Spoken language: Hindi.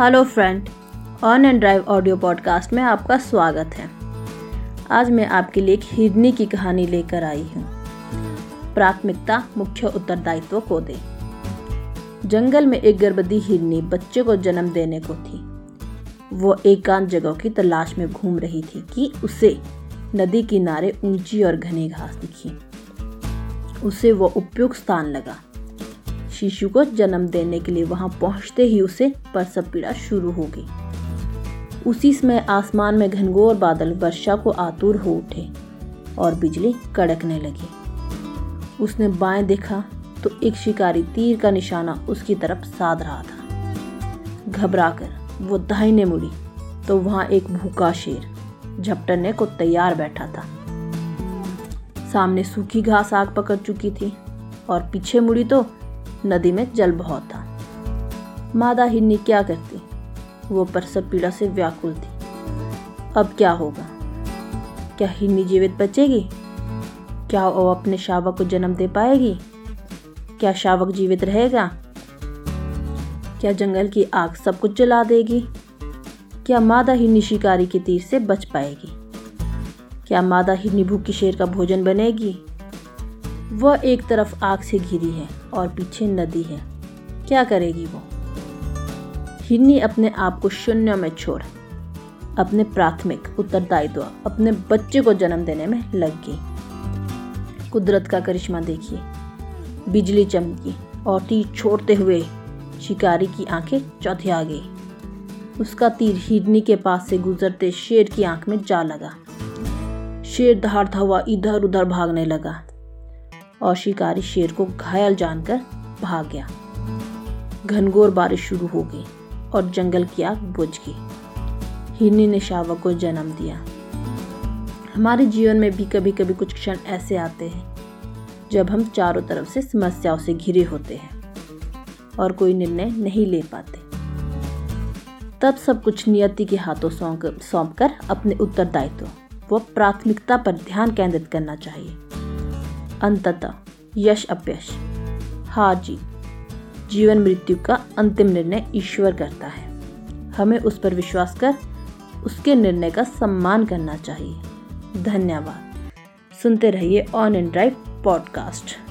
Hello friend on and drive audio podcast में आपका स्वागत है। आज मैं आपके लिए एक हिरनी की कहानी लेकर आई हूँ। प्राथमिकता, मुख्य उत्तरदायित्व को दे। जंगल में एक गर्भवती हिरनी बच्चे को जन्म देने को थी। वो एकांत जगह की तलाश में घूम रही थी कि उसे नदी किनारे ऊँची और घनी घास दिखी। उसे वो उपयुक्त स्थान लगा। शिशु को जन्म देने के लिए वहाँ पहुँचते ही उसे प्रसव पीड़ा शुरू हो गई। उसी समय आसमान में घनघोर बादल वर्षा को आतुर हो उठे और बिजली कड़कने लगी। उसने बाएँ देखा तो एक शिकारी तीर का निशाना उसकी तरफ़ साध रहा था। घबराकर वो दाहिने मुड़ी तो वहाँ एक भूखा शेर, झपटने को तैयार बैठा था। सामने सूखी घास आग पकड़ चुकी थी और पीछे मुड़ी तो नदी में जल बहुत था। मादा हिन्नी क्या करती? वो प्रसव पीड़ा से व्याकुल थी। अब क्या होगा? क्या हिन्नी जीवित बचेगी? क्या वो अपने शावक को जन्म दे पाएगी? क्या शावक जीवित रहेगा? क्या जंगल की आग सब कुछ जला देगी? क्या मादा हिन्नी शिकारी के तीर से बच पाएगी? क्या मादा हिन्नी भूखी शेर का भोजन बनेगी? वह एक तरफ़ आग से घिरी है और पीछे नदी है। क्या करेगी वो? हिरनी अपने आप को शून्य में छोड़, अपने प्राथमिक उत्तरदायित्व, अपने बच्चे को जन्म देने में लग गई। कुदरत का करिश्मा देखिए, बिजली चमकी और तीर छोड़ते हुए शिकारी की आँखें आ गई। उसका तीर हिरनी के पास से गुजरते शेर की आँख में जा लगा। शेर दहाड़ता हुआ इधर उधर भागने लगा। और शिकारी शेर को घायल जानकर भाग गया। घनघोर बारिश शुरू हो गई और जंगल की आग बुझ गई। हिरनी ने शावक को जन्म दिया। हमारे जीवन में भी कभी कभी कुछ क्षण ऐसे आते हैं, जब हम चारों तरफ़ से समस्याओं से घिरे होते हैं और कोई निर्णय नहीं ले पाते। तब सब कुछ नियति के हाथों सौंप कर अपने उत्तरदायित्व व प्राथमिकता पर ध्यान केंद्रित करना चाहिए। अंततः यश अपयश। हार जीत जीवन मृत्यु का अंतिम निर्णय ईश्वर करता है। हमें उस पर विश्वास कर उसके निर्णय का सम्मान करना चाहिए। धन्यवाद। सुनते रहिए ऑन एंड ड्राइव पॉडकास्ट